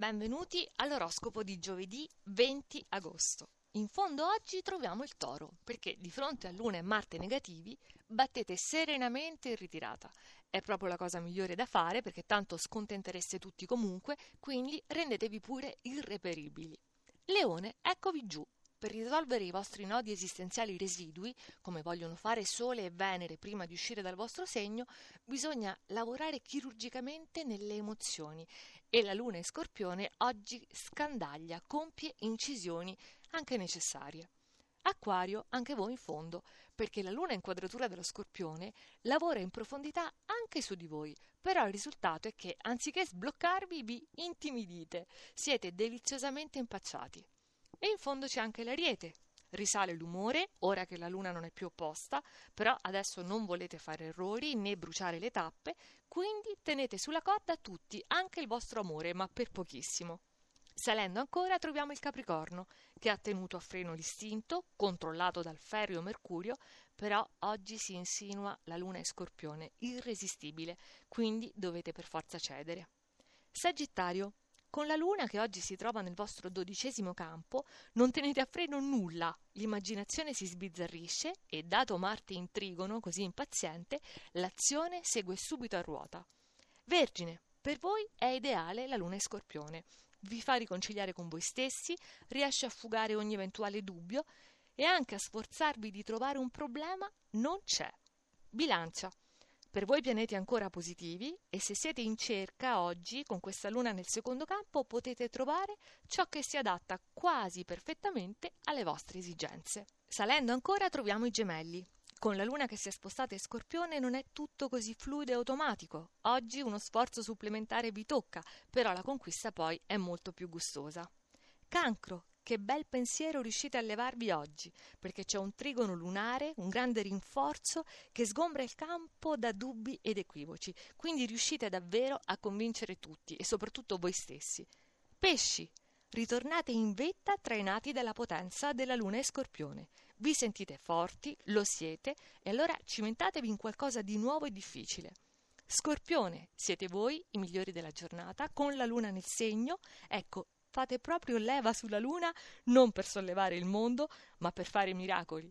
Benvenuti all'oroscopo di giovedì 20 agosto. In fondo oggi troviamo il toro, perché di fronte a Luna e Marte negativi battete serenamente in ritirata. È proprio la cosa migliore da fare perché tanto scontentereste tutti comunque, quindi rendetevi pure irreperibili. Leone, eccovi giù, per risolvere i vostri nodi esistenziali residui, come vogliono fare Sole e Venere prima di uscire dal vostro segno, bisogna lavorare chirurgicamente nelle emozioni e la Luna in Scorpione oggi scandaglia, compie incisioni anche necessarie. Acquario, anche voi in fondo, perché la Luna in quadratura dello Scorpione lavora in profondità anche su di voi, però il risultato è che anziché sbloccarvi vi intimidite, siete deliziosamente impacciati. E in fondo c'è anche l'ariete. Risale l'umore, ora che la luna non è più opposta, però adesso non volete fare errori né bruciare le tappe, quindi tenete sulla corda tutti, anche il vostro amore, ma per pochissimo. Salendo ancora troviamo il Capricorno, che ha tenuto a freno l'istinto, controllato dal ferro Mercurio, però oggi si insinua la luna in scorpione, irresistibile, quindi dovete per forza cedere. Sagittario, con la luna che oggi si trova nel vostro dodicesimo campo, non tenete a freno nulla, l'immaginazione si sbizzarrisce e, dato Marte in trigono, così impaziente, l'azione segue subito a ruota. Vergine, per voi è ideale la luna in scorpione. Vi fa riconciliare con voi stessi, riesce a fugare ogni eventuale dubbio e anche a sforzarvi di trovare un problema non c'è. Bilancia. Per voi pianeti ancora positivi e se siete in cerca oggi con questa luna nel secondo campo potete trovare ciò che si adatta quasi perfettamente alle vostre esigenze. Salendo ancora troviamo i gemelli. Con la luna che si è spostata in scorpione non è tutto così fluido e automatico. Oggi uno sforzo supplementare vi tocca, però la conquista poi è molto più gustosa. Cancro, che bel pensiero riuscite a levarvi oggi, perché c'è un trigono lunare, un grande rinforzo che sgombra il campo da dubbi ed equivoci, quindi riuscite davvero a convincere tutti e soprattutto voi stessi. Pesci, ritornate in vetta trainati dalla potenza della luna e scorpione. Vi sentite forti, lo siete, e allora cimentatevi in qualcosa di nuovo e difficile. Scorpione, siete voi i migliori della giornata, con la luna nel segno, ecco, fate proprio leva sulla luna non per sollevare il mondo, ma per fare miracoli.